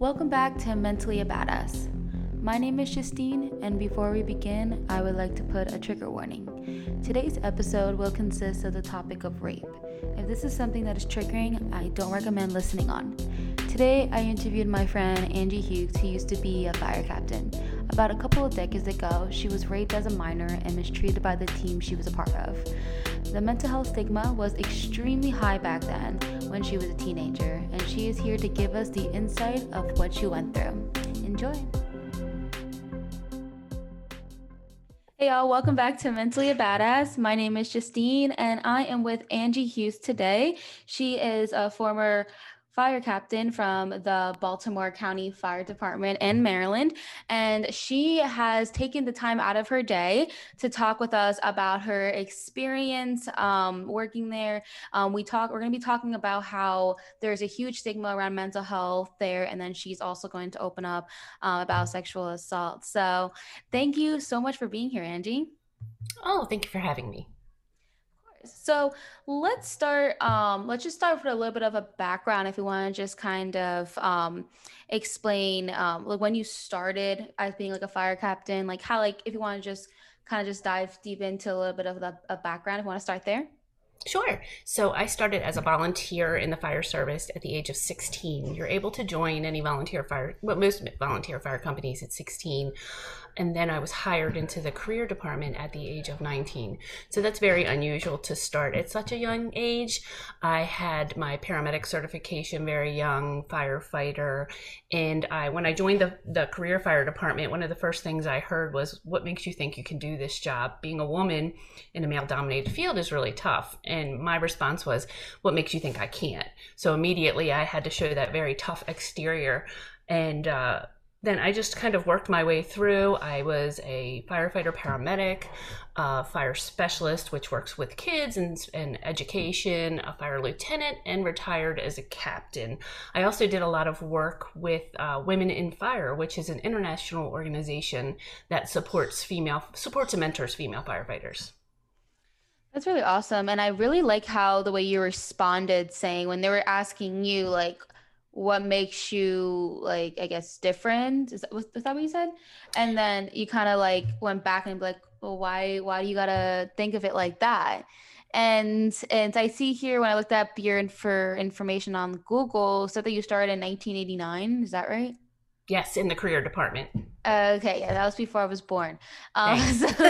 Welcome back to Mentally a Badass. My name is Justine, and before we begin, I would like to put a trigger warning. Today's episode will consist of the topic of rape. If this is something that is triggering, I don't recommend listening on. Today, I interviewed my friend Angie Hughes, who used to be a fire captain. About a couple of decades ago, she was raped as a minor and mistreated by the team she was a part of. The mental health stigma was extremely high back then when she was a teenager, and she is here to give us the insight of what she went through. Enjoy! Hey y'all, welcome back to Mentally a Badass. My name is Justine and I am with Angie Hughes today. She is a former fire captain from the Baltimore County Fire Department in Maryland. And she has taken the time out of her day to talk with us about her experience um, working there. Um, we talk, we're going to be talking about how there's a huge stigma around mental health there. And then she's also going to open up uh, about sexual assault. So thank you so much for being here, Angie. Oh, thank you for having me. So let's start. Um, let's just start with a little bit of a background, if you want to just kind of um, explain, um, like when you started as being like a fire captain, like how, like if you want to just kind of just dive deep into a little bit of the a background. If you want to start there. Sure. So I started as a volunteer in the fire service at the age of 16. You're able to join any volunteer fire, well, most volunteer fire companies at 16 and then I was hired into the career department at the age of 19. So that's very unusual to start at such a young age. I had my paramedic certification very young, firefighter, and I when I joined the the career fire department, one of the first things I heard was what makes you think you can do this job? Being a woman in a male dominated field is really tough. And my response was, what makes you think I can't? So immediately I had to show that very tough exterior and uh, then I just kind of worked my way through. I was a firefighter paramedic, a fire specialist, which works with kids and, and education, a fire lieutenant, and retired as a captain. I also did a lot of work with uh, Women in Fire, which is an international organization that supports female supports and mentors female firefighters. That's really awesome. And I really like how the way you responded saying when they were asking you like what makes you like i guess different is that was, was that what you said and then you kind of like went back and be like well why why do you gotta think of it like that and and i see here when i looked up your for information on google said that you started in 1989 is that right Yes, in the career department. Okay, yeah, that was before I was born. Um, so, so,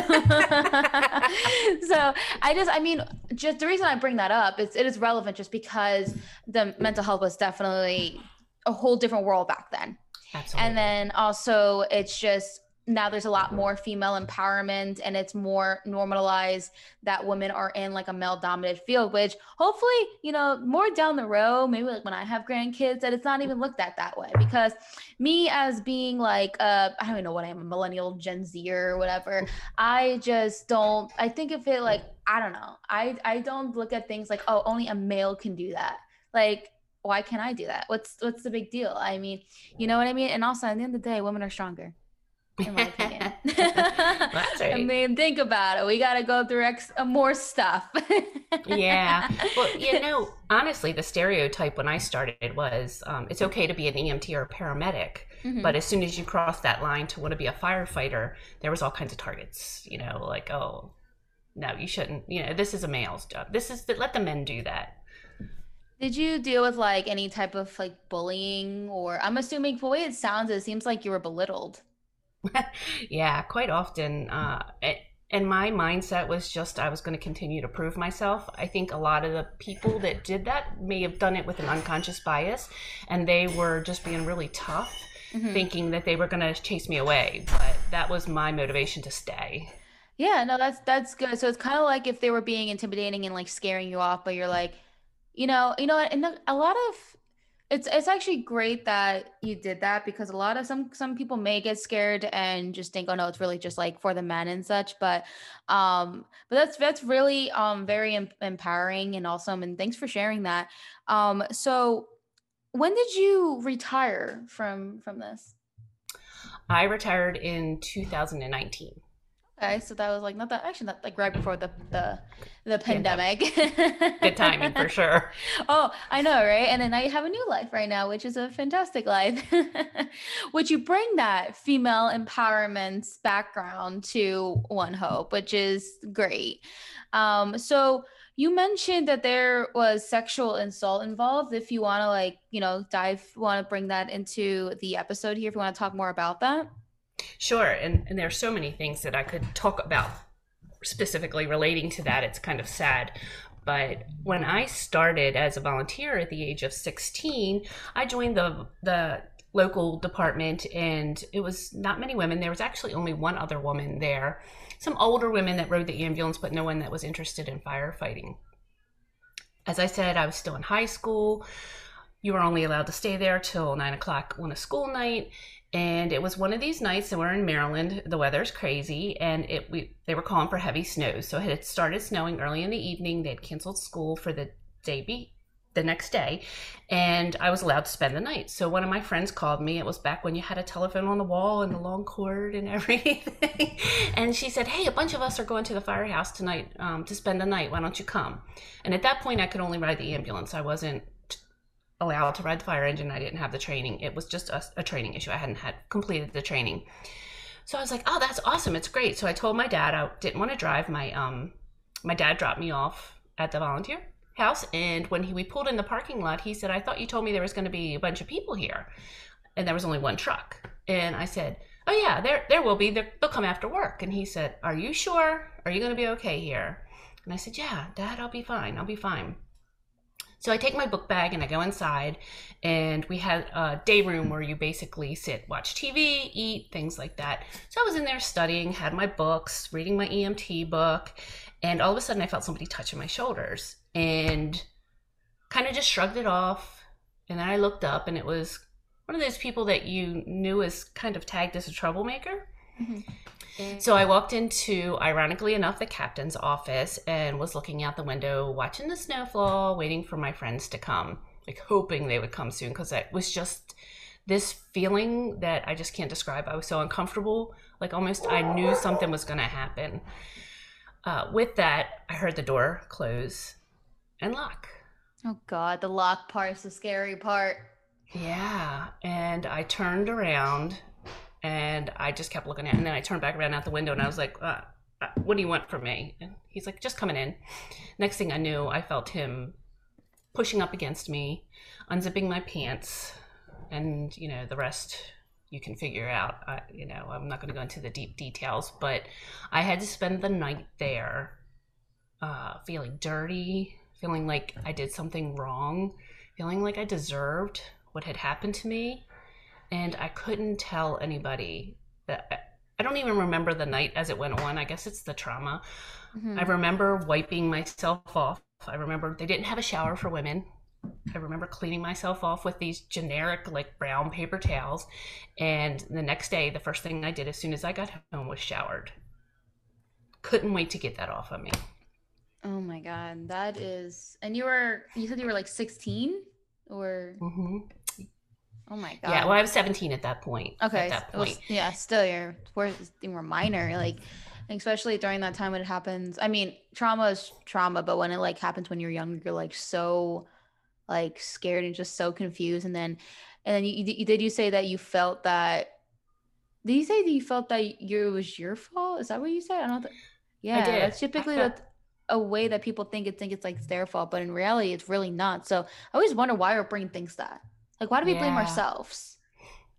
I just, I mean, just the reason I bring that up is it is relevant just because the mental health was definitely a whole different world back then. Absolutely. And then also, it's just now there's a lot more female empowerment and it's more normalized that women are in like a male dominated field which hopefully you know more down the road maybe like when i have grandkids that it's not even looked at that way. Because me as being like uh i don't even know what i am a millennial gen z or whatever i just don't i think if it like i don't know. I i don't look at things like oh only a male can do that. Like why can't i do that? What's what's the big deal? I mean you know what i mean? And also at the end of the day women are stronger in my opinion. right. I mean, think about it. We got to go through ex- more stuff. yeah. Well, you know, honestly, the stereotype when I started was um, it's okay to be an EMT or a paramedic. Mm-hmm. But as soon as you cross that line to want to be a firefighter, there was all kinds of targets. You know, like oh, no, you shouldn't. You know, this is a male's job. This is the, let the men do that. Did you deal with like any type of like bullying or I'm assuming the way it sounds, it seems like you were belittled. yeah, quite often. Uh, it, and my mindset was just I was going to continue to prove myself. I think a lot of the people that did that may have done it with an unconscious bias, and they were just being really tough, mm-hmm. thinking that they were going to chase me away. But that was my motivation to stay. Yeah, no, that's that's good. So it's kind of like if they were being intimidating and like scaring you off, but you're like, you know, you know, and a lot of it's it's actually great that you did that because a lot of some some people may get scared and just think, oh no, it's really just like for the men and such. But um, but that's that's really um very em- empowering and awesome. And thanks for sharing that. Um, so when did you retire from from this? I retired in 2019. Okay, so that was like not that actually not like right before the the the pandemic. Good timing for sure. oh, I know, right? And then now you have a new life right now, which is a fantastic life. Would you bring that female empowerment background to One Hope, which is great. Um, so you mentioned that there was sexual insult involved. If you want to like, you know, dive want to bring that into the episode here if you want to talk more about that. Sure. And, and there are so many things that I could talk about specifically relating to that. It's kind of sad. But when I started as a volunteer at the age of 16, I joined the, the local department and it was not many women. There was actually only one other woman there. Some older women that rode the ambulance, but no one that was interested in firefighting. As I said, I was still in high school. You were only allowed to stay there till nine o'clock on a school night and it was one of these nights and we're in maryland. The weather's crazy and it we they were calling for heavy snows so it had started snowing early in the evening. They'd canceled school for the day be the next day and i was allowed to spend the night. So one of my friends called me. It was back when you had a telephone on the wall and the long cord and everything. And she said hey a bunch of us are going to the firehouse tonight um, to spend the night. Why don't you come? And at that point i could only ride the ambulance. I wasn't allowed to ride the fire engine. I didn't have the training. It was just a, a training issue. I hadn't had completed the training. So I was like, "Oh, that's awesome! It's great." So I told my dad I didn't want to drive. My um, my dad dropped me off at the volunteer house, and when he we pulled in the parking lot, he said, "I thought you told me there was going to be a bunch of people here, and there was only one truck." And I said, "Oh yeah, there there will be. They're, they'll come after work." And he said, "Are you sure? Are you going to be okay here?" And I said, "Yeah, Dad, I'll be fine. I'll be fine." So I take my book bag and I go inside, and we had a day room where you basically sit, watch TV, eat, things like that. So I was in there studying, had my books, reading my EMT book, and all of a sudden I felt somebody touching my shoulders and kind of just shrugged it off. And then I looked up, and it was one of those people that you knew as kind of tagged as a troublemaker. Mm-hmm. So I walked into, ironically enough, the captain's office and was looking out the window, watching the snowfall, waiting for my friends to come, like hoping they would come soon because it was just this feeling that I just can't describe. I was so uncomfortable, like almost I knew something was going to happen. Uh, with that, I heard the door close and lock. Oh God, the lock part is the scary part. Yeah, and I turned around and I just kept looking at it. And then I turned back around out the window and I was like, uh, uh, what do you want from me? And he's like, just coming in. Next thing I knew, I felt him pushing up against me, unzipping my pants, and, you know, the rest you can figure out. I, you know, I'm not going to go into the deep details, but I had to spend the night there uh, feeling dirty, feeling like I did something wrong, feeling like I deserved what had happened to me and I couldn't tell anybody that I don't even remember the night as it went on. I guess it's the trauma. Mm-hmm. I remember wiping myself off. I remember they didn't have a shower for women. I remember cleaning myself off with these generic, like brown paper towels. And the next day, the first thing I did as soon as I got home was showered. Couldn't wait to get that off of me. Oh my God. That is. And you were, you said you were like 16 or? Mm-hmm. Oh my god. Yeah, well, I was 17 at that point. Okay. At that point. yeah, still you're we're, we're minor, like especially during that time when it happens. I mean, trauma is trauma, but when it like happens when you're younger, you're like so like scared and just so confused. And then, and then you, you did you say that you felt that? Did you say that you felt that you, it was your fault? Is that what you said? I don't. Th- yeah, that's typically felt- a way that people think it think it's like it's their fault, but in reality, it's really not. So I always wonder why our brain thinks that. Like, why do we yeah. blame ourselves?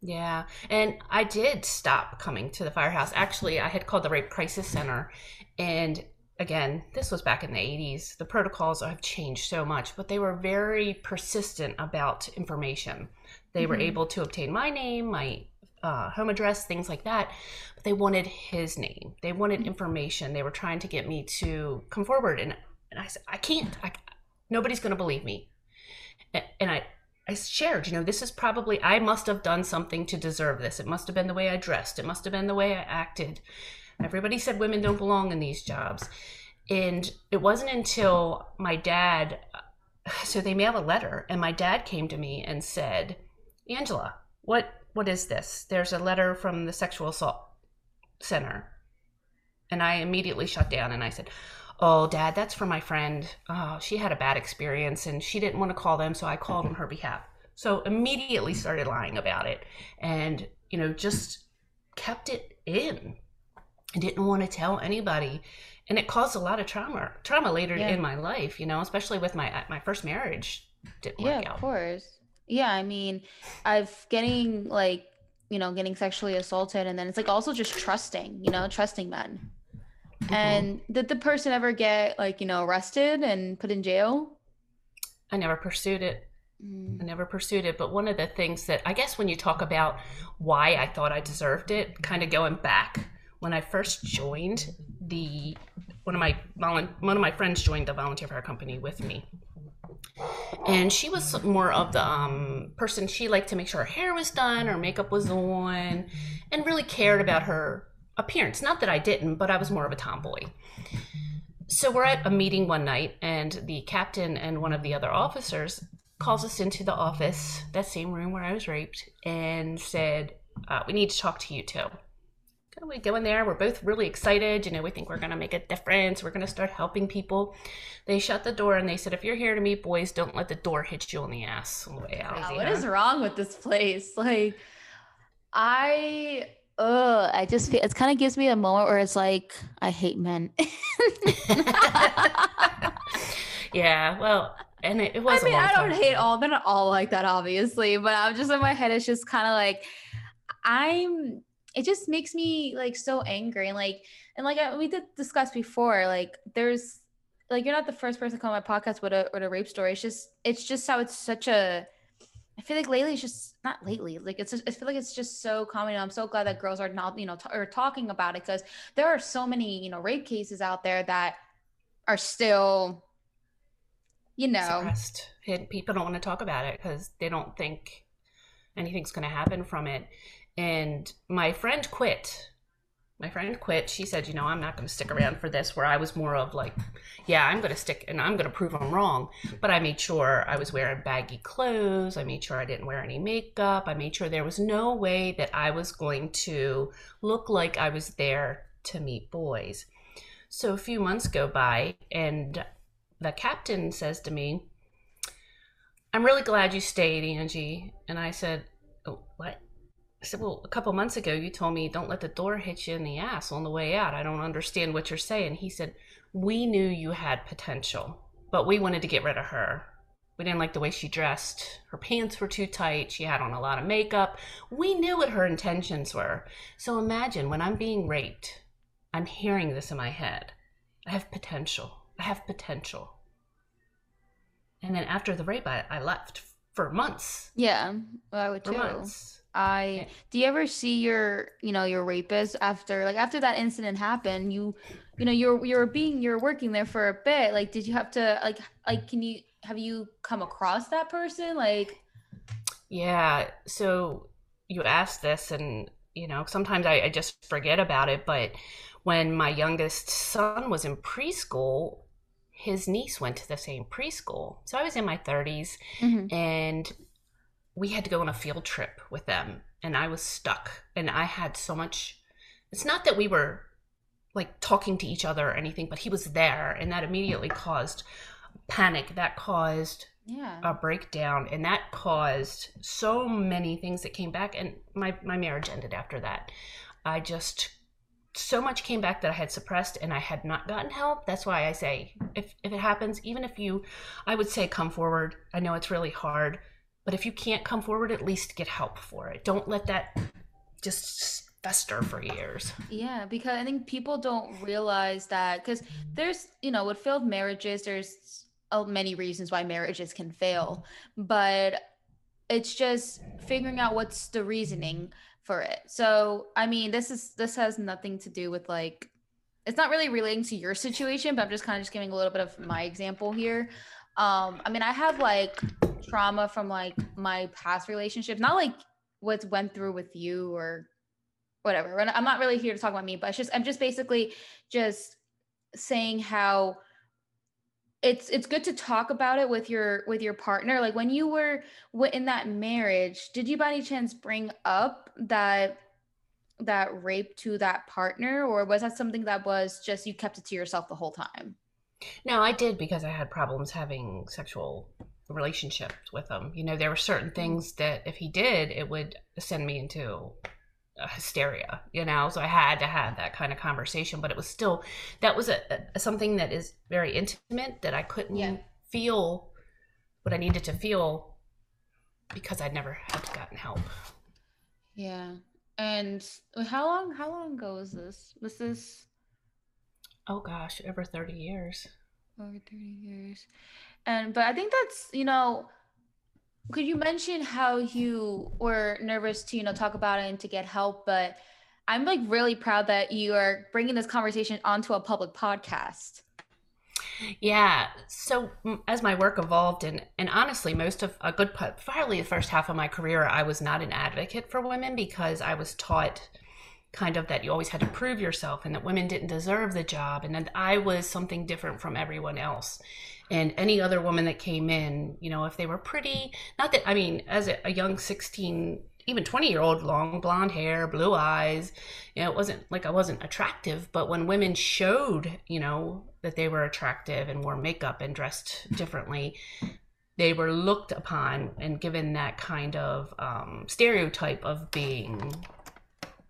Yeah. And I did stop coming to the firehouse. Actually, I had called the Rape Crisis Center. And again, this was back in the 80s. The protocols have changed so much, but they were very persistent about information. They mm-hmm. were able to obtain my name, my uh, home address, things like that. But they wanted his name. They wanted mm-hmm. information. They were trying to get me to come forward. And, and I said, I can't. I, nobody's going to believe me. And I, I shared, you know, this is probably, I must have done something to deserve this. It must have been the way I dressed. It must have been the way I acted. Everybody said women don't belong in these jobs. And it wasn't until my dad, so they mailed a letter, and my dad came to me and said, Angela, what what is this? There's a letter from the sexual assault center. And I immediately shut down and I said, Oh, dad, that's for my friend. Oh, she had a bad experience and she didn't want to call them. So I called on her behalf. So immediately started lying about it and, you know, just kept it in. I didn't want to tell anybody. And it caused a lot of trauma, trauma later yeah. in my life, you know, especially with my uh, my first marriage. Didn't work out. yeah, of course. Yeah, I mean, I've getting like, you know, getting sexually assaulted and then it's like also just trusting, you know, trusting men. Mm-hmm. And did the person ever get like, you know, arrested and put in jail? I never pursued it. Mm. I never pursued it. But one of the things that I guess when you talk about why I thought I deserved it, kind of going back when I first joined the one of my one of my friends joined the volunteer fire company with me. And she was more of the um, person she liked to make sure her hair was done, her makeup was on, and really cared about her appearance. Not that I didn't, but I was more of a tomboy. So we're at a meeting one night, and the captain and one of the other officers calls us into the office, that same room where I was raped, and said, uh, "We need to talk to you too." Can we go in there. We're both really excited. You know, we think we're going to make a difference. We're going to start helping people. They shut the door and they said, if you're here to meet boys, don't let the door hit you on the ass on the way out. Wow, what is wrong with this place? Like, I Ugh, I just feel it kind of gives me a moment where it's like I hate men. yeah, well, and it, it was. I mean, I don't hate all. They're not all like that, obviously, but I'm just in my head. It's just kind of like I'm. It just makes me like so angry and like and like I, we did discuss before. Like there's like you're not the first person to come on my podcast with a with a rape story. It's just it's just how it's such a I feel like lately it's just not lately. Like it's, just, I feel like it's just so common. I'm so glad that girls are not, you know, t- are talking about it because there are so many, you know, rape cases out there that are still, you know. People don't want to talk about it because they don't think anything's going to happen from it. And my friend quit my friend quit. She said, you know, I'm not going to stick around for this. Where I was more of like, yeah, I'm going to stick and I'm going to prove I'm wrong. But I made sure I was wearing baggy clothes. I made sure I didn't wear any makeup. I made sure there was no way that I was going to look like I was there to meet boys. So a few months go by and the captain says to me, I'm really glad you stayed, Angie. And I said, oh, what? I said, Well, a couple months ago, you told me don't let the door hit you in the ass on the way out. I don't understand what you're saying. He said, We knew you had potential, but we wanted to get rid of her. We didn't like the way she dressed. Her pants were too tight. She had on a lot of makeup. We knew what her intentions were. So imagine when I'm being raped, I'm hearing this in my head. I have potential. I have potential. And then after the rape, I, I left for months. Yeah, well, I would for too. Months I do you ever see your you know your rapist after like after that incident happened you you know you're you're being you're working there for a bit like did you have to like like can you have you come across that person? Like yeah so you asked this and you know sometimes I, I just forget about it but when my youngest son was in preschool his niece went to the same preschool. So i was in my 30s mm-hmm. and we had to go on a field trip with them and I was stuck and I had so much it's not that we were like talking to each other or anything but he was there and that immediately caused panic that caused yeah. a breakdown and that caused so many things that came back and my my marriage ended after that I just so much came back that I had suppressed and I had not gotten help. That's why I say if if it happens, even if you I would say come forward. I know it's really hard, but if you can't come forward, at least get help for it. Don't let that just fester for years. Yeah, because I think people don't realize that because there's, you know, with failed marriages, there's many reasons why marriages can fail, but it's just figuring out what's the reasoning for it. So, I mean, this is this has nothing to do with like it's not really relating to your situation, but I'm just kind of just giving a little bit of my example here. Um, I mean, I have like trauma from like my past relationships, not like what's went through with you or whatever. I'm not really here to talk about me, but it's just I'm just basically just saying how it's it's good to talk about it with your with your partner. Like when you were in that marriage did you by any chance bring up that that rape to that partner? Or was that something that was just you kept it to yourself the whole time? No i did because i had problems having sexual relationships with him. You know there were certain mm-hmm. things that if he did it would send me into hysteria you know? So i had to have that kind of conversation but it was still that was a, a something that is very intimate that i couldn't yeah. feel what i needed to feel because i'd never had gotten help. Yeah. And how long how long ago was this? This is oh gosh over 30 years. Over 30 years and but i think that's you know could you mention how you were nervous to you know talk about it and to get help? But i'm like really proud that you are bringing this conversation onto a public podcast. Yeah. So as my work evolved and and honestly most of a good part probably the first half of my career i was not an advocate for women because i was taught kind of that you always had to prove yourself and that women didn't deserve the job and that I was something different from everyone else. And any other woman that came in, you know, if they were pretty, not that, I mean, as a, a young 16, even 20 year old, long blonde hair, blue eyes, you know, it wasn't like I wasn't attractive, but when women showed, you know, that they were attractive and wore makeup and dressed differently, they were looked upon and given that kind of um, stereotype of being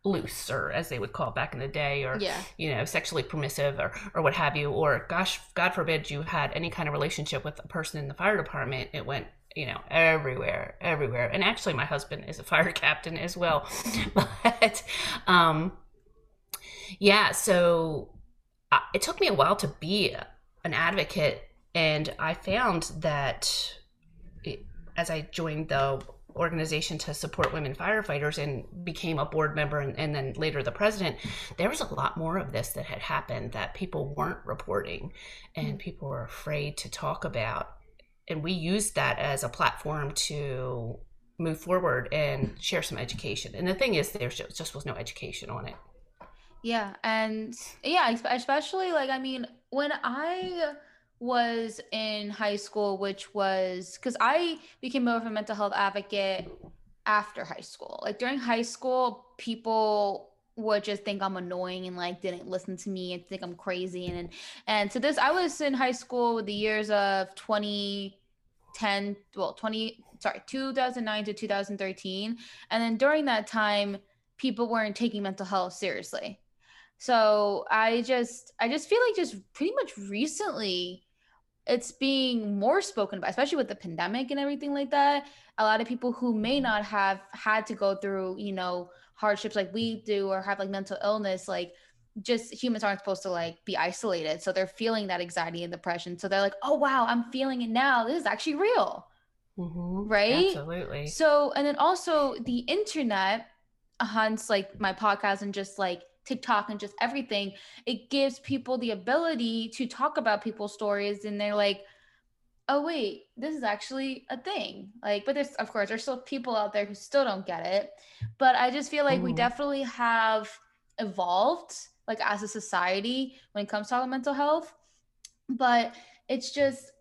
loose or as they would call it back in the day or yeah. you know sexually permissive or or what have you. Or gosh god forbid you had any kind of relationship with a person in the fire department it went you know everywhere everywhere. And actually my husband is a fire captain as well. But um yeah so I, it took me a while to be an advocate. And i found that it, as i joined the organization to support women firefighters and became a board member and, and, then later the president, there was a lot more of this that had happened that people weren't reporting and people were afraid to talk about. And we used that as a platform to move forward and share some education. And the thing is, there just was no education on it. Yeah. And yeah, especially like, I mean, when I was in high school, which was because I became more of a mental health advocate after high school. Like during high school, people would just think I'm annoying and like didn't listen to me and think I'm crazy. And and, so this I was in high school with the years of 2010 well 20 sorry 2009 to 2013 and then during that time people weren't taking mental health seriously. So I just I just feel like just pretty much recently it's being more spoken about, especially with the pandemic and everything like that. A lot of people who may mm-hmm. not have had to go through, you know, hardships like we do or have like mental illness, like just humans aren't supposed to like be isolated. So they're feeling that anxiety and depression. So they're like, oh, wow, I'm feeling it now. This is actually real. Mm-hmm. Right? Absolutely. So, and then also the internet, hunts like my podcast and just like TikTok and just everything, it gives people the ability to talk about people's stories and they're like, oh wait, this is actually a thing. Like, but there's of course there's still people out there who still don't get it. But I just feel like Ooh. we mm-hmm. definitely have evolved like as a society when it comes to mental health. But it's just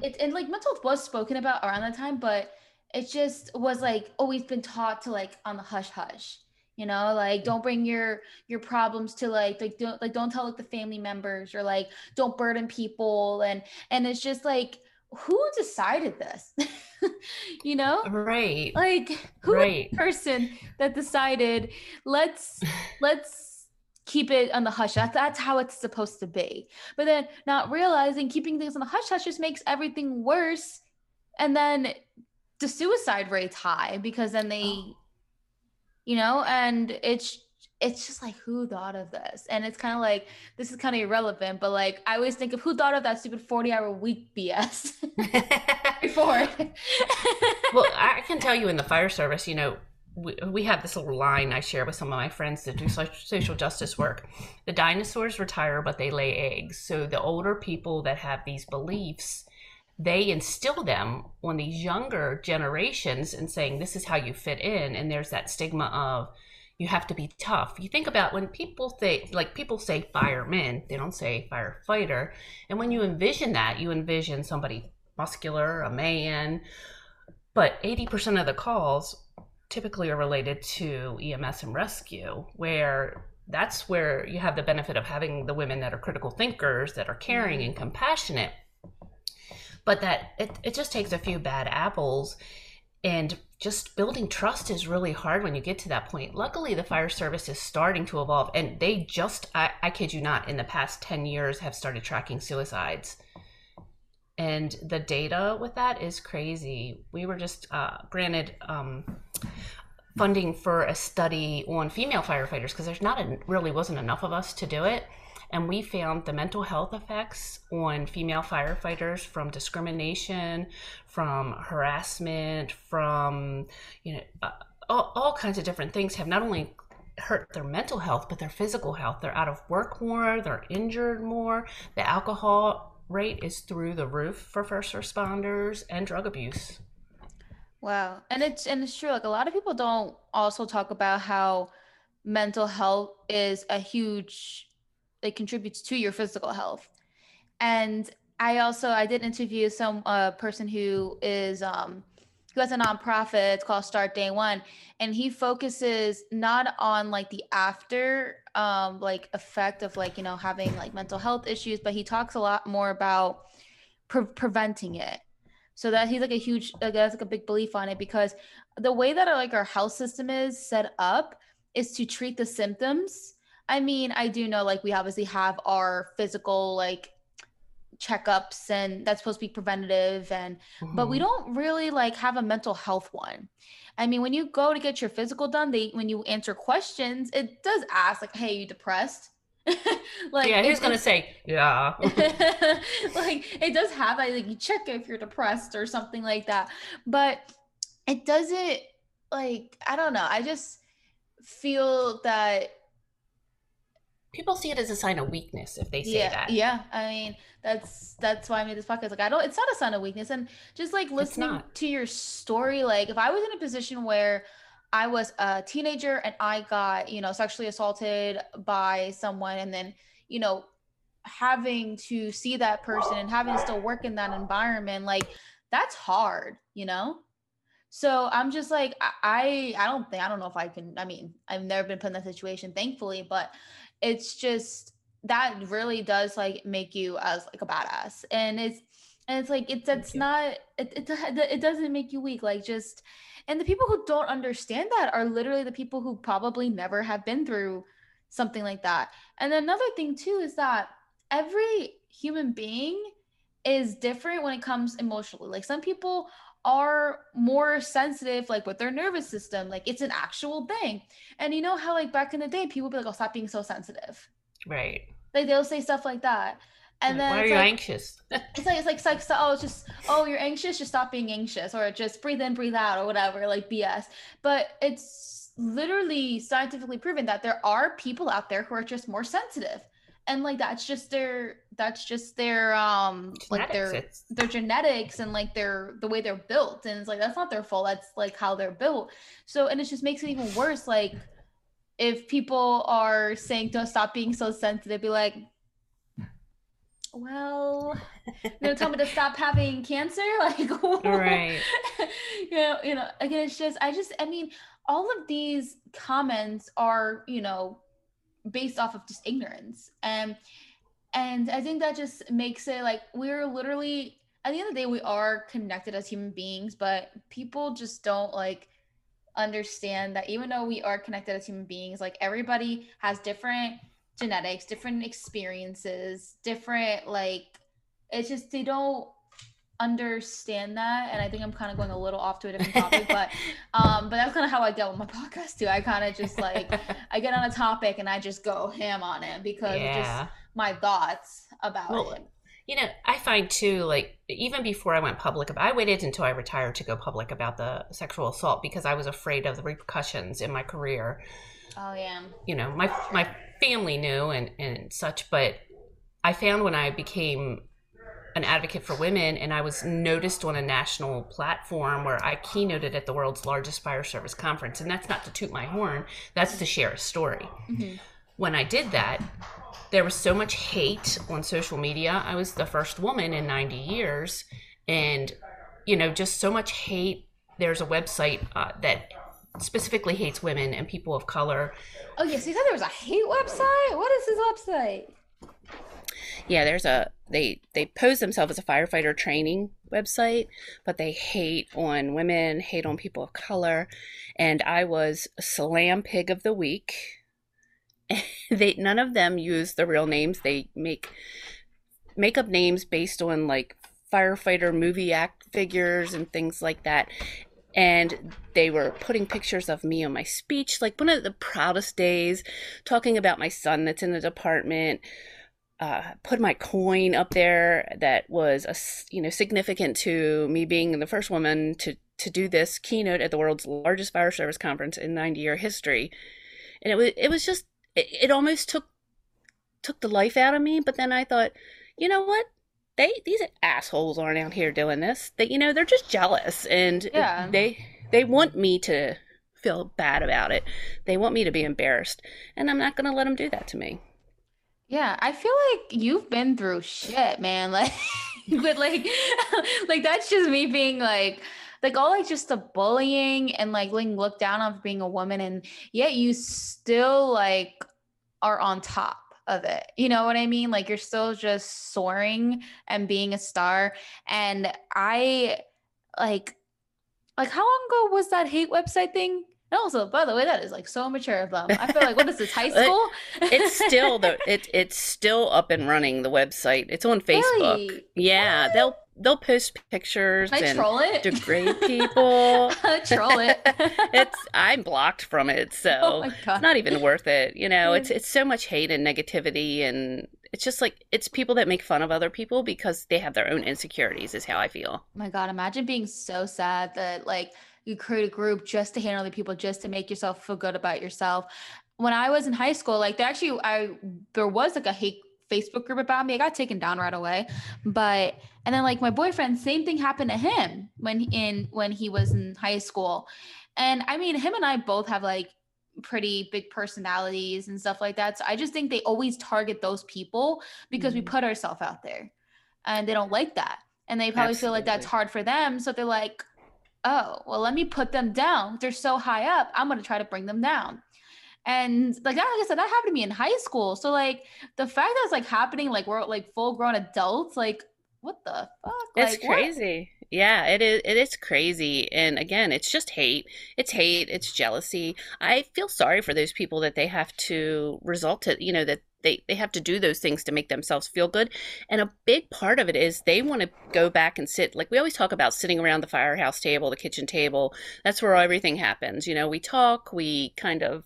it and like mental health was spoken about around that time, but it just was like always been taught to like on the hush hush you know like don't bring your your problems to like like don't like don't tell like the family members or like don't burden people. And and it's just like who decided this? You know? Right. Like who right. person that decided let's let's keep it on the hush. That's, that's how it's supposed to be. But then not realizing keeping things on the hush hush just makes everything worse. And then the suicide rate's high because then they oh you know, and it's it's just like who thought of this? And it's kind of like this is kind of irrelevant but like i always think of who thought of that stupid 40 hour week bs before? Well i can tell you in the fire service you know we, we have this little line i share with some of my friends that do social justice work. The dinosaurs retire but they lay eggs. So the older people that have these beliefs they instill them on these younger generations and saying this is how you fit in and there's that stigma of you have to be tough. You think about when people say like people say fireman they don't say firefighter. And when you envision that you envision somebody muscular a man but 80% of the calls typically are related to EMS and rescue, where that's where you have the benefit of having the women that are critical thinkers, that are caring mm-hmm. and compassionate. But that it, it just takes a few bad apples and just building trust is really hard when you get to that point. Luckily, the fire service is starting to evolve, and they just, I, I kid you not, in the past 10 years have started tracking suicides. And the data with that is crazy. We were just uh, granted um, funding for a study on female firefighters because there's not a, really wasn't enough of us to do it and we found the mental health effects on female firefighters from discrimination from harassment from you know uh, all, all kinds of different things have not only hurt their mental health but their physical health they're out of work more they're injured more the alcohol rate is through the roof for first responders and drug abuse Wow. And it's and it's true. Like a lot of people don't also talk about how mental health is a huge it contributes to your physical health. And I also I did interview some uh, person who is um who has a nonprofit. It's called Start Day One, and he focuses not on like the after um like effect of like you know having like mental health issues, but he talks a lot more about pre- preventing it so that he's like a huge like that's like a big belief on it because the way that our, like our health system is set up is to treat the symptoms i mean i do know like we obviously have our physical like checkups and that's supposed to be preventative and mm-hmm. but we mm-hmm. don't really like have a mental health one i mean when you go to get your physical done they when you answer questions it does ask like hey you depressed like yeah, he's gonna say yeah. like it does have like you check if you're depressed or something like that, but it doesn't like I don't know. I just feel that people see it as a sign of weakness if they say yeah, that. Yeah, I mean that's that's why I made this podcast. Like I don't, it's not a sign of weakness, and just like listening to your story. Like if I was in a position where I was a teenager and I got, you know, sexually assaulted by someone and then, you know, having to see that person and having to still work in that environment, like that's hard, you know? So I'm just like, I, I don't think, I don't know if I can, I mean, I've never been put in that situation, thankfully, but it's just, that really does like make you as like a badass. And it's, and it's like, it's, that's not, it, it, it doesn't make you weak. Like just, and the people who don't understand that are literally the people who probably never have been through something like that. And another thing too is that every human being is different when it comes emotionally. Like some people are more sensitive like with their nervous system like it's an actual thing. And you know how like back in the day people be like oh stop being so sensitive. Right. Like they'll say stuff like that. And then why are you like, anxious? it's like it's like, it's like so, oh it's just oh you're anxious just stop being anxious or just breathe in breathe out or whatever like bs but it's literally scientifically proven that there are people out there who are just more sensitive and like that's just their that's just their um genetics. like their their genetics and like their the way they're built and it's like that's not their fault that's like how they're built so and it just makes it even worse like if people are saying to stop being so sensitive be like well, you know, tell me to stop having cancer, like, right? you know, you know. Again, it's just, I just, I mean, all of these comments are, you know, based off of just ignorance, and and I think that just makes it like we're literally at the end of the day we are connected as human beings, but people just don't like understand that even though we are connected as human beings, like everybody has different genetics, different experiences, different like it's just they don't understand that and i think i'm kind of going a little off to a different topic but um but that's kind of how i get with my podcast too. I kind of just like i get on a topic and i just go ham on it because yeah. just my thoughts about well, it. you know i find too like even before i went public i waited until i retired to go public about the sexual assault because i was afraid of the repercussions in my career. Oh yeah. You know my my family knew and, and such, but I found when I became an advocate for women and I was noticed on a national platform where I keynoted at the world's largest fire service conference. And that's not to toot my horn, that's to share a story. Mm-hmm. When I did that, there was so much hate on social media. I was the first woman in 90 years. And, you know, just so much hate. There's a website uh, that specifically hates women and people of color. Oh yes, you said there was a hate website. What is this website? Yeah, there's a they they pose themselves as a firefighter training website, but they hate on women, hate on people of color, and I was slam pig of the week. they none of them use the real names. They make make up names based on like firefighter movie act figures and things like that. And they were putting pictures of me on my speech, like one of the proudest days, talking about my son that's in the department. Uh, put my coin up there that was a you know significant to me being the first woman to to do this keynote at the world's largest fire service conference in 90 year history. And it was it was just it, it almost took took the life out of me but then i thought you know what? They these assholes aren't out here doing this. That you know they're just jealous and yeah. they they want me to feel bad about it. They want me to be embarrassed. And i'm not going to let them do that to me yeah, I feel like you've been through shit, man. Like, but like, like that's just me being like, like all like just the bullying and like being looked down on for being a woman, and yet you still like are on top of it. You know what I mean? Like you're still just soaring and being a star. And I like, like how long ago was that hate website thing? And also, by the way, that is like so mature of them. I feel like what is this high school? it's still the it, it's still up and running. The website. It's on Facebook. Really? Yeah, what? they'll they'll post pictures Can I and troll it? degrade people. troll it. it's I'm blocked from it, so oh it's not even worth it. You know, it's it's so much hate and negativity, and it's just like it's people that make fun of other people because they have their own insecurities. Is how I feel. Oh my God, imagine being so sad that like you create a group just to handle other people, just to make yourself feel good about yourself. When I was in high school, like there actually I there was like a hate Facebook group about me. I got taken down right away. But and then like my boyfriend, same thing happened to him when in when he was in high school. And I mean, him and I both have like pretty big personalities and stuff like that. So I just think they always target those people because mm-hmm. we put ourselves out there. And they don't like that. And they probably Absolutely. feel like that's hard for them. So they're like, oh, well, let me put them down. They're so high up. I'm going to try to bring them down. And like that, like I said, that happened to me in high school. So like the fact that it's like happening, like we're like full grown adults, like what the fuck? It's like, crazy. Yeah, it is. It is crazy. And again, it's just hate. It's hate. It's jealousy. I feel sorry for those people that they have to result to, you know, that they, they have to do those things to make themselves feel good. And a big part of it is they want to go back and sit, like we always talk about sitting around the firehouse table, the kitchen table. That's where everything happens. You know, we talk, we kind of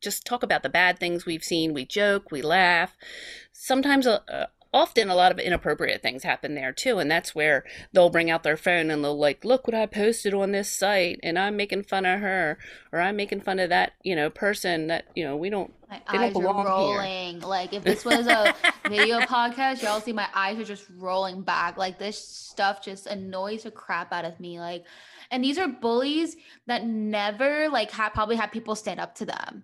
just talk about the bad things we've seen, we joke, we laugh. Sometimes a, uh, often a lot of inappropriate things happen there too and that's where they'll bring out their phone and they'll like look what i posted on this site and i'm making fun of her or i'm making fun of that you know person that you know we don't my they eyes don't are rolling here. like if this was a video podcast y'all see my eyes are just rolling back like this stuff just annoys the crap out of me like and these are bullies that never like have probably had people stand up to them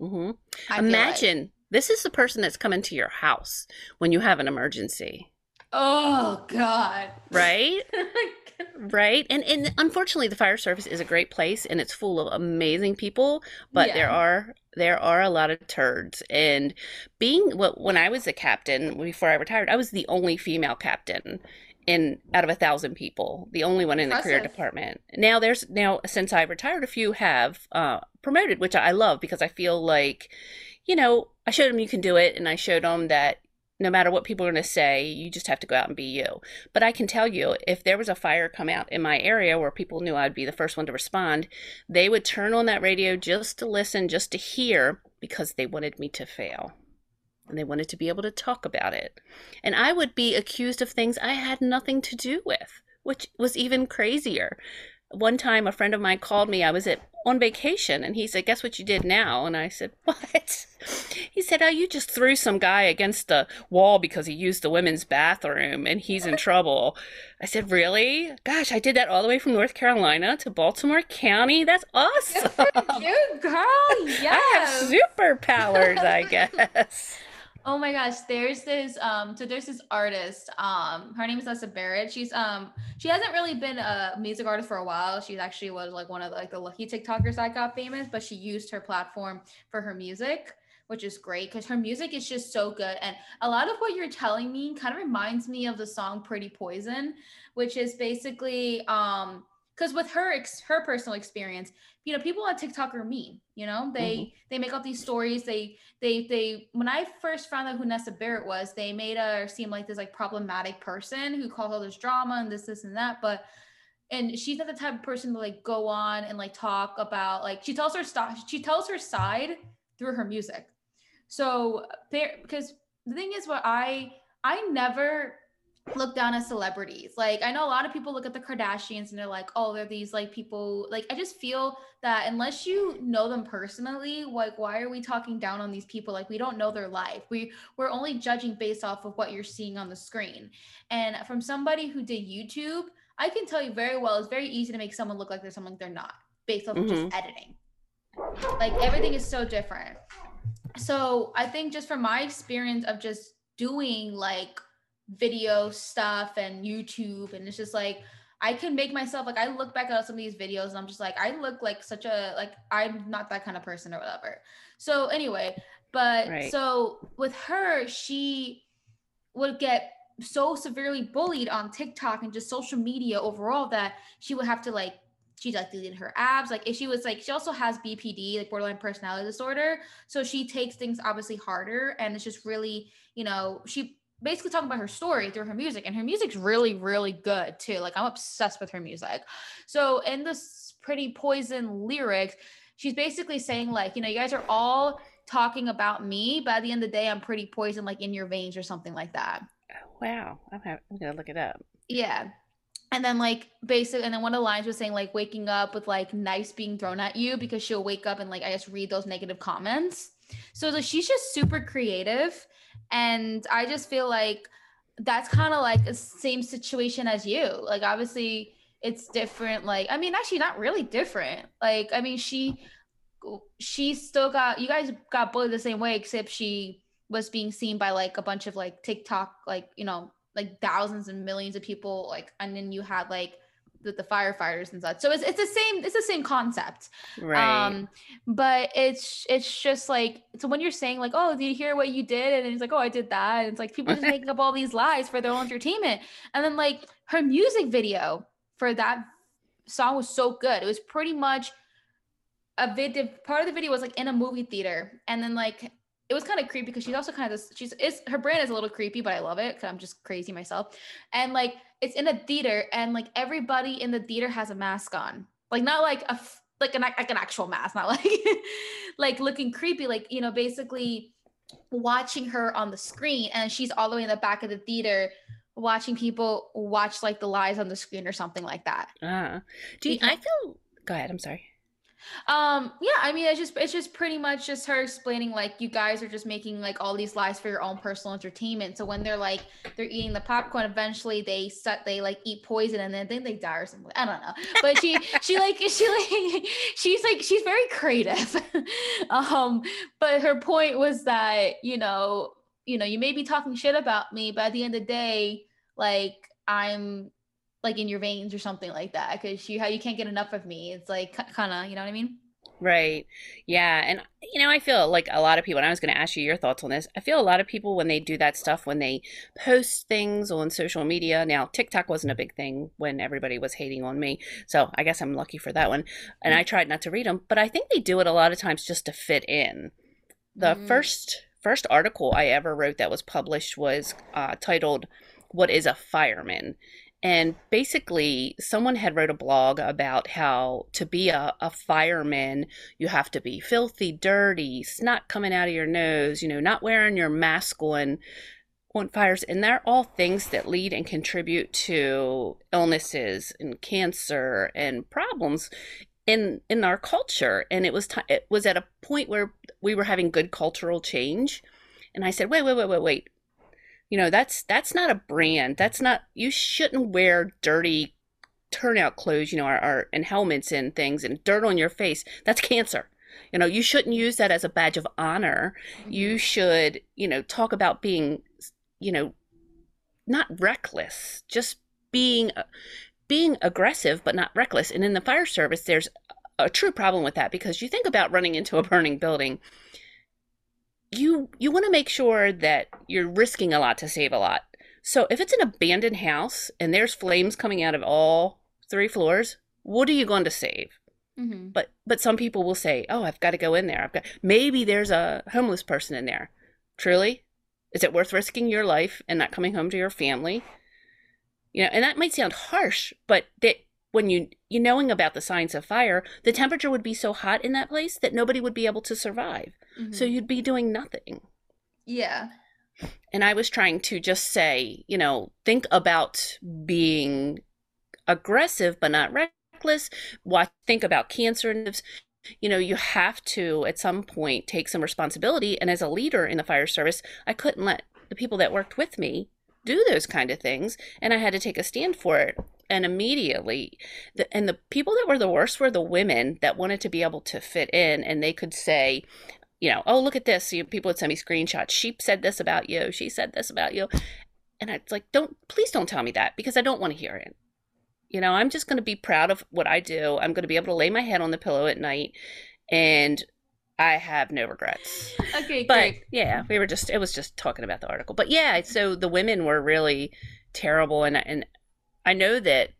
mm-hmm. imagine like. This is the person that's coming to your house when you have an emergency. Oh God. Right? right? And and unfortunately the fire service is a great place and it's full of amazing people, but yeah. there are there are a lot of turds and being well, when I was a captain before I retired, I was the only female captain in out of a thousand people, the only one in Impressive. the career department. Now there's now since I retired, a few have uh, promoted, which I love because I feel like, you know, I showed them you can do it, and I showed them that no matter what people are going to say, you just have to go out and be you. But I can tell you, if there was a fire come out in my area where people knew I'd be the first one to respond, they would turn on that radio just to listen, just to hear, because they wanted me to fail. And they wanted to be able to talk about it. And I would be accused of things I had nothing to do with, which was even crazier one time a friend of mine called me. I was at on vacation and he said, Guess what you did now? And I said, What? He said, Oh, you just threw some guy against the wall because he used the women's bathroom and he's in trouble. I said, Really? Gosh, I did that all the way from North Carolina to Baltimore County. That's awesome. Good you, girl. Yes. I have superpowers, I guess. Oh my gosh, there's this um so there's this artist. Um her name is Nessa Barrett. She's um she hasn't really been a music artist for a while. She actually was like one of the, like the lucky TikTokers that got famous, but she used her platform for her music, which is great because her music is just so good. And a lot of what you're telling me kind of reminds me of the song Pretty Poison, which is basically um because with her ex- her personal experience you know people on tiktok are mean you know? They mm-hmm. they make up these stories. They they they when i first found out who nessa barrett was they made her seem like this like problematic person who called all this drama and this this and that but and she's not the type of person to like go on and like talk about like she tells her stuff she tells her side through her music. So because the thing is what i i never look down at celebrities. Like I know a lot of people look at the Kardashians and they're like, "Oh, they're these like people." Like I just feel that unless you know them personally, like why are we talking down on these people? Like we don't know their life. We we're only judging based off of what you're seeing on the screen. And from somebody who did YouTube, I can tell you very well it's very easy to make someone look like they're someone they're not based off mm-hmm. of just editing. Like everything is so different. So, I think just from my experience of just doing like video stuff and YouTube. And it's just like, I can make myself like I look back at some of these videos and I'm just like, I look like such a like I'm not that kind of person or whatever. So anyway, but right. so with her, she would get so severely bullied on TikTok and just social media overall that she would have to like she like deleted her abs. Like if she was like she also has BPD, like borderline personality disorder. So she takes things obviously harder and it's just really, you know, she basically talking about her story through her music and her music's really really good too like i'm obsessed with her music. So in this pretty poison lyrics she's basically saying like you know you guys are all talking about me but at the end of the day i'm pretty poison like in your veins or something like that. Oh, wow. I'm, I'm gonna look it up. Yeah. And then like basically and then one of the lines was saying like waking up with like knives being thrown at you because she'll wake up and like i just read those negative comments. So like, she's just super creative and I just feel like that's kind of like the same situation as you. Like obviously it's different. Like I mean, actually not really different. Like I mean, she she still got you guys got bullied the same way, except she was being seen by like a bunch of like TikTok, like you know, like thousands and millions of people. Like and then you had like with the firefighters and such. So it's it's the same it's the same concept. Right. Um but it's it's just like so when you're saying like, oh, did you hear what you did? And it's like, oh, I did that. And it's like people just making up all these lies for their own entertainment. And then like her music video for that song was so good. It was pretty much a video part of the video was like in a movie theater and then like it was kind of creepy because she's also kind of this she's is her brand is a little creepy but i love it because i'm just crazy myself and like it's in a theater and like everybody in the theater has a mask on. Like not like a like an like an actual mask not like like looking creepy like you know basically watching her on the screen and she's all the way in the back of the theater watching people watch like the lies on the screen or something like that. Uh do you, i feel go ahead i'm sorry um, yeah, I mean, it's just it's just pretty much just her explaining like you guys are just making like all these lies for your own personal entertainment. So when they're like they're eating the popcorn, eventually they set they like eat poison and then then they die or something. I don't know, but she she like she like she's like she's very creative. um, but her point was that you know you know you may be talking shit about me, but at the end of the day, like I'm like in your veins or something like that because you how you can't get enough of me it's like kind of you know what i mean? Right. Yeah and you know i feel like a lot of people and i was going to ask you your thoughts on this i feel a lot of people when they do that stuff when they post things on social media now tiktok wasn't a big thing when everybody was hating on me so i guess i'm lucky for that one and i tried not to read them but i think they do it a lot of times just to fit in. The mm. first first article i ever wrote that was published was uh, titled what is a fireman and basically someone had wrote a blog about how to be a, a, fireman you have to be filthy dirty snot coming out of your nose you know not wearing your mask on on fires. And they're all things that lead and contribute to illnesses and cancer and problems in in our culture. And it was t- it was at a point where we were having good cultural change. And i said wait wait wait wait wait you know that's that's not a brand that's not you shouldn't wear dirty turnout clothes you know or, and helmets and things and dirt on your face that's cancer You know, you shouldn't use that as a badge of honor. Mm-hmm. You should, you know, talk about being, you know, not reckless, just being being aggressive but not reckless. And in the fire service, there's a true problem with that because you think about running into a burning building. You you want to make sure that you're risking a lot to save a lot. So if it's an abandoned house and there's flames coming out of all three floors, what are you going to save? Mm-hmm. But but some people will say, "Oh, I've got to go in there. I've got maybe there's a homeless person in there." Truly, is it worth risking your life and not coming home to your family? You know, and that might sound harsh, but that when you you knowing about the science of fire, the temperature would be so hot in that place that nobody would be able to survive. Mm-hmm. So you'd be doing nothing. Yeah. And I was trying to just say, you know, think about being aggressive but not reckless. Watch, think about cancer. You know, you have to at some point take some responsibility. And as a leader in the fire service, I couldn't let the people that worked with me do those kind of things and i had to take a stand for it and immediately the, and the people that were the worst were the women that wanted to be able to fit in and they could say you know oh look at this you, people would send me screenshots she said this about you she said this about you and it's like don't please don't tell me that because i don't want to hear it you know i'm just going to be proud of what i do i'm going to be able to lay my head on the pillow at night and I have no regrets. Okay, but great. yeah, we were just it was just talking about the article. But yeah, so the women were really terrible and and I know that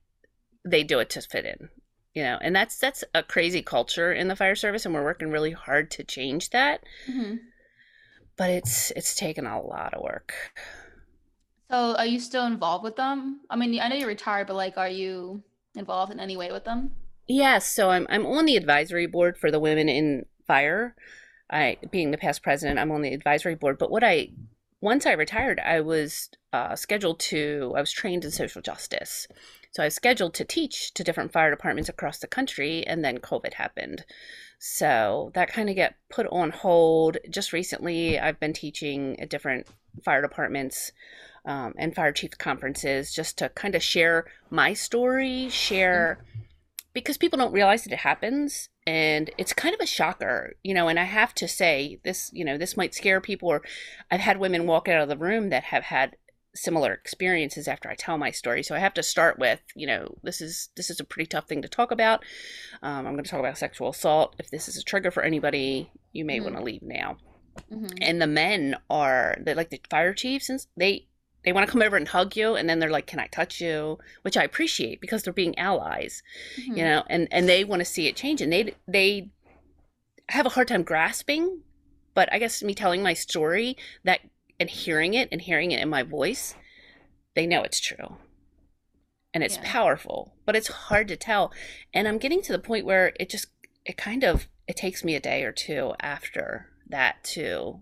they do it to fit in. You know, and that's that's a crazy culture in the fire service and we're working really hard to change that. Mm-hmm. But it's it's taken a lot of work. So, are you still involved with them? I mean, I know you're retired, but like are you involved in any way with them? Yes, so I'm I'm on the advisory board for the women in fire. I, being the past president, I'm on the advisory board. But what I, once I retired, I was uh, scheduled to, I was trained in social justice. So I was scheduled to teach to different fire departments across the country, and then COVID happened. So that kind of got put on hold. Just recently, I've been teaching at different fire departments um, and fire chief conferences just to kind of share my story, share because people don't realize that it happens and it's kind of a shocker you know and i have to say this you know this might scare people or i've had women walk out of the room that have had similar experiences after i tell my story so i have to start with you know this is this is a pretty tough thing to talk about um, i'm going to talk about sexual assault if this is a trigger for anybody you may mm-hmm. want to leave now mm-hmm. and the men are they like the fire chiefs and they they want to come over and hug you and then they're like can i touch you which i appreciate because they're being allies mm-hmm. you know and and they want to see it change and they they have a hard time grasping but i guess me telling my story that and hearing it and hearing it in my voice they know it's true and it's yeah. powerful but it's hard to tell and i'm getting to the point where it just it kind of it takes me a day or two after that to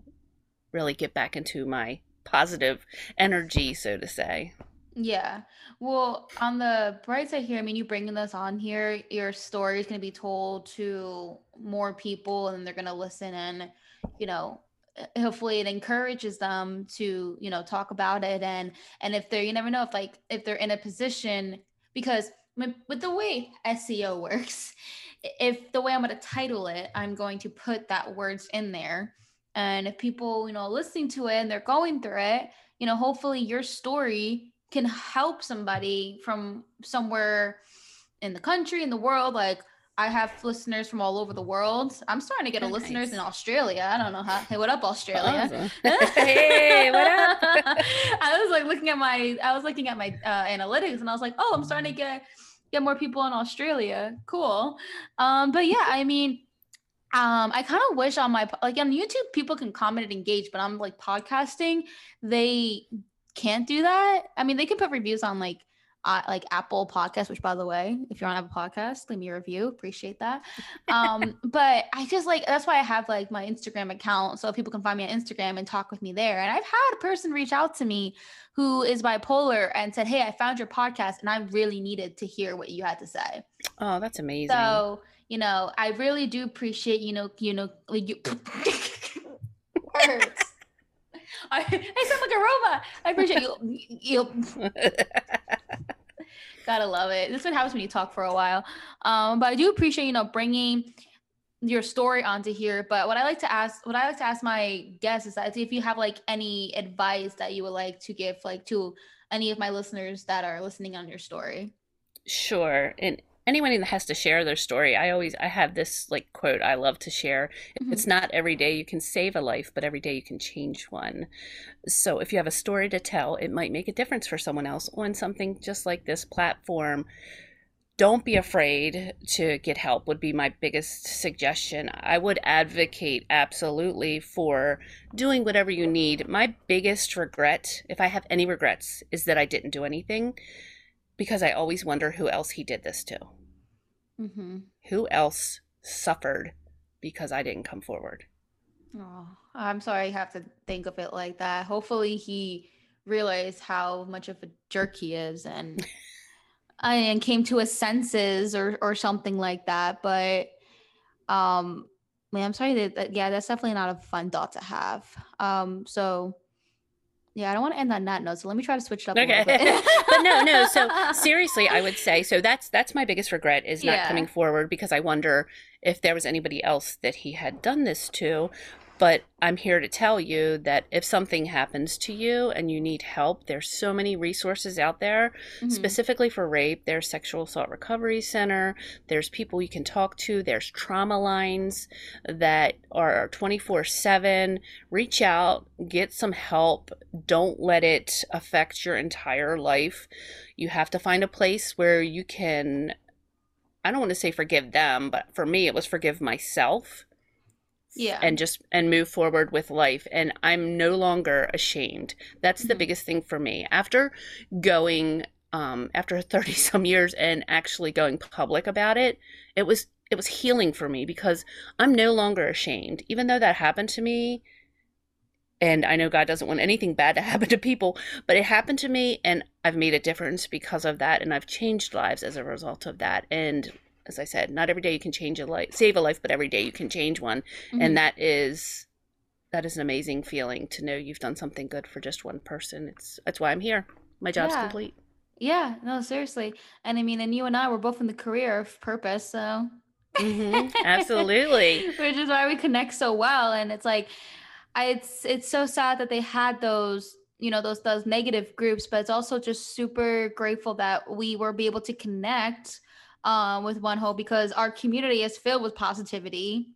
really get back into my positive energy, so to say. Yeah. Well, on the bright side here, I mean, you bringing this on here, your story is going to be told to more people and they're going to listen and, you know, hopefully it encourages them to, you know, talk about it. And, and if they're, you never know if like, if they're in a position, because with the way SEO works, if the way I'm going to title it, I'm going to put that words in there and if people, you know, listening to it and they're going through it, you know, hopefully your story can help somebody from somewhere in the country, in the world. Like I have listeners from all over the world. I'm starting to get nice. listeners in Australia. I don't know how. Hey, what up, Australia? Hey, what up? I was like looking at my, I was looking at my uh, analytics, and I was like, oh, I'm starting to get get more people in Australia. Cool. Um, but yeah, I mean, um i kind of wish on my like on youtube people can comment and engage but i'm like podcasting they can't do that. I mean they can put reviews on like uh, like apple podcast which by the way if you're on apple podcast leave me a review appreciate that. Um but i just like that's why i have like my instagram account so people can find me on instagram and talk with me there. And i've had a person reach out to me who is bipolar and said hey i found your podcast and i really needed to hear what you had to say. Oh that's amazing. So you know, I really do appreciate, you know, you know, like you words. I, I sound like a robot. I appreciate you. you Gotta love it. This is what happens when you talk for a while. Um, but I do appreciate, you know, bringing your story onto here. But what I like to ask, what I like to ask my guests is that if you have like any advice that you would like to give, like to any of my listeners that are listening on your story. Sure, and anyone that has to share their story i always i have this like quote i love to share. Mm-hmm. it's not every day you can save a life but every day you can change one. So if you have a story to tell it might make a difference for someone else on something just like this platform. Don't be afraid to get help would be my biggest suggestion. I would advocate absolutely for doing whatever you need. My biggest regret if i have any regrets is that i didn't do anything because I always wonder who else he did this to. Mm-hmm. Who else suffered because I didn't come forward? Oh, I'm sorry you have to think of it like that. Hopefully, he realized how much of a jerk he is and and came to his senses or or something like that. But um, man, I'm sorry that, that yeah, that's definitely not a fun thought to have. Um, so yeah, I don't want to end on that note. So let me try to switch it up. Okay. but no, no. So seriously, I would say so. That's that's my biggest regret is not yeah. coming forward because I wonder if there was anybody else that he had done this to. But I'm here to tell you that if something happens to you and you need help, there's so many resources out there mm-hmm. specifically for rape. There's Sexual Assault Recovery Center, there's people you can talk to, there's trauma lines that are 24 7. Reach out, get some help. Don't let it affect your entire life. You have to find a place where you can I don't want to say forgive them, but for me, it was forgive myself yeah. and just and move forward with life and i'm no longer ashamed. That's mm-hmm. the biggest thing for me. After going um after 30 some years and actually going public about it it was it was healing for me because i'm no longer ashamed. Even though that happened to me and i know god doesn't want anything bad to happen to people but it happened to me and i've made a difference because of that and i've changed lives as a result of that. And as I said, not every day you can change a life, save a life, but every day you can change one, mm-hmm. and that is that is an amazing feeling to know you've done something good for just one person. It's that's why I'm here. My job's yeah. complete. Yeah, no, seriously. And I mean, and you and I were both in the career of purpose, so mm-hmm. absolutely, which is why we connect so well. And it's like, I, it's it's so sad that they had those you know those those negative groups but it's also just super grateful that we were be able to connect um, with One Hope because our community is filled with positivity.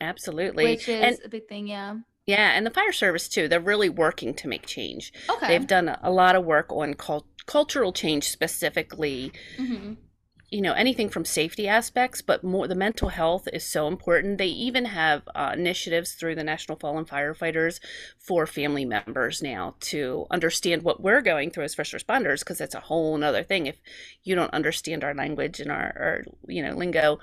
Absolutely. Which is and, a big thing, yeah. Yeah, and the fire service too. They're really working to make change. Okay. They've done a, a lot of work on cult- cultural change specifically. Mm-hmm you know anything from safety aspects but more the mental health is so important. They even have uh, initiatives through the national fallen firefighters for family members now to understand what we're going through as first responders because that's a whole other thing. If you don't understand our language and our, our you know lingo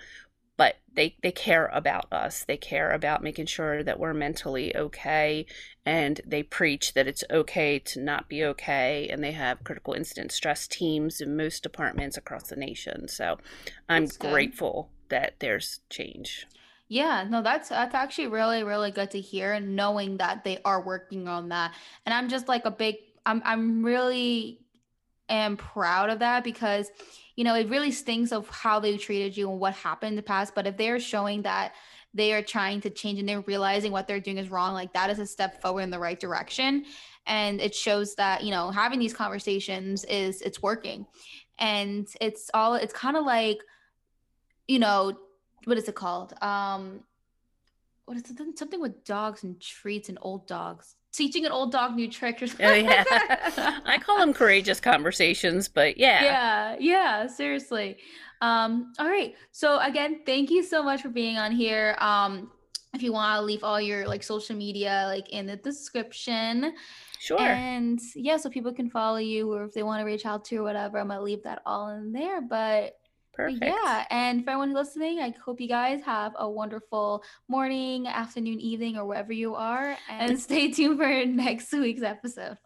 but they they care about us. They care about making sure that we're mentally okay and they preach that it's okay to not be okay and they have critical incident stress teams in most departments across the nation. So i'm grateful that there's change. Yeah, no, that's that's actually really really good to hear, knowing that they are working on that. And I'm just like a big, I'm I'm really am proud of that because you know, it really stinks of how they treated you and what happened in the past. But if they're showing that they are trying to change and they're realizing what they're doing is wrong, like that is a step forward in the right direction. And it shows that, you know, having these conversations is it's working. And it's all it's kind of like, you know, what is it called? Um what is it? Something with dogs and treats and old dogs teaching an old dog new tricks. oh yeah, I call them courageous conversations, but yeah, yeah, yeah. Seriously. Um, all right. So again, thank you so much for being on here. Um, if you want, I'll leave all your like social media like in the description. Sure. And yeah, so people can follow you or if they want to reach out to you or whatever, I'm gonna leave that all in there. But Perfect. Yeah. And for everyone listening, I hope you guys have a wonderful morning, afternoon, evening, or wherever you are. And stay tuned for next week's episode.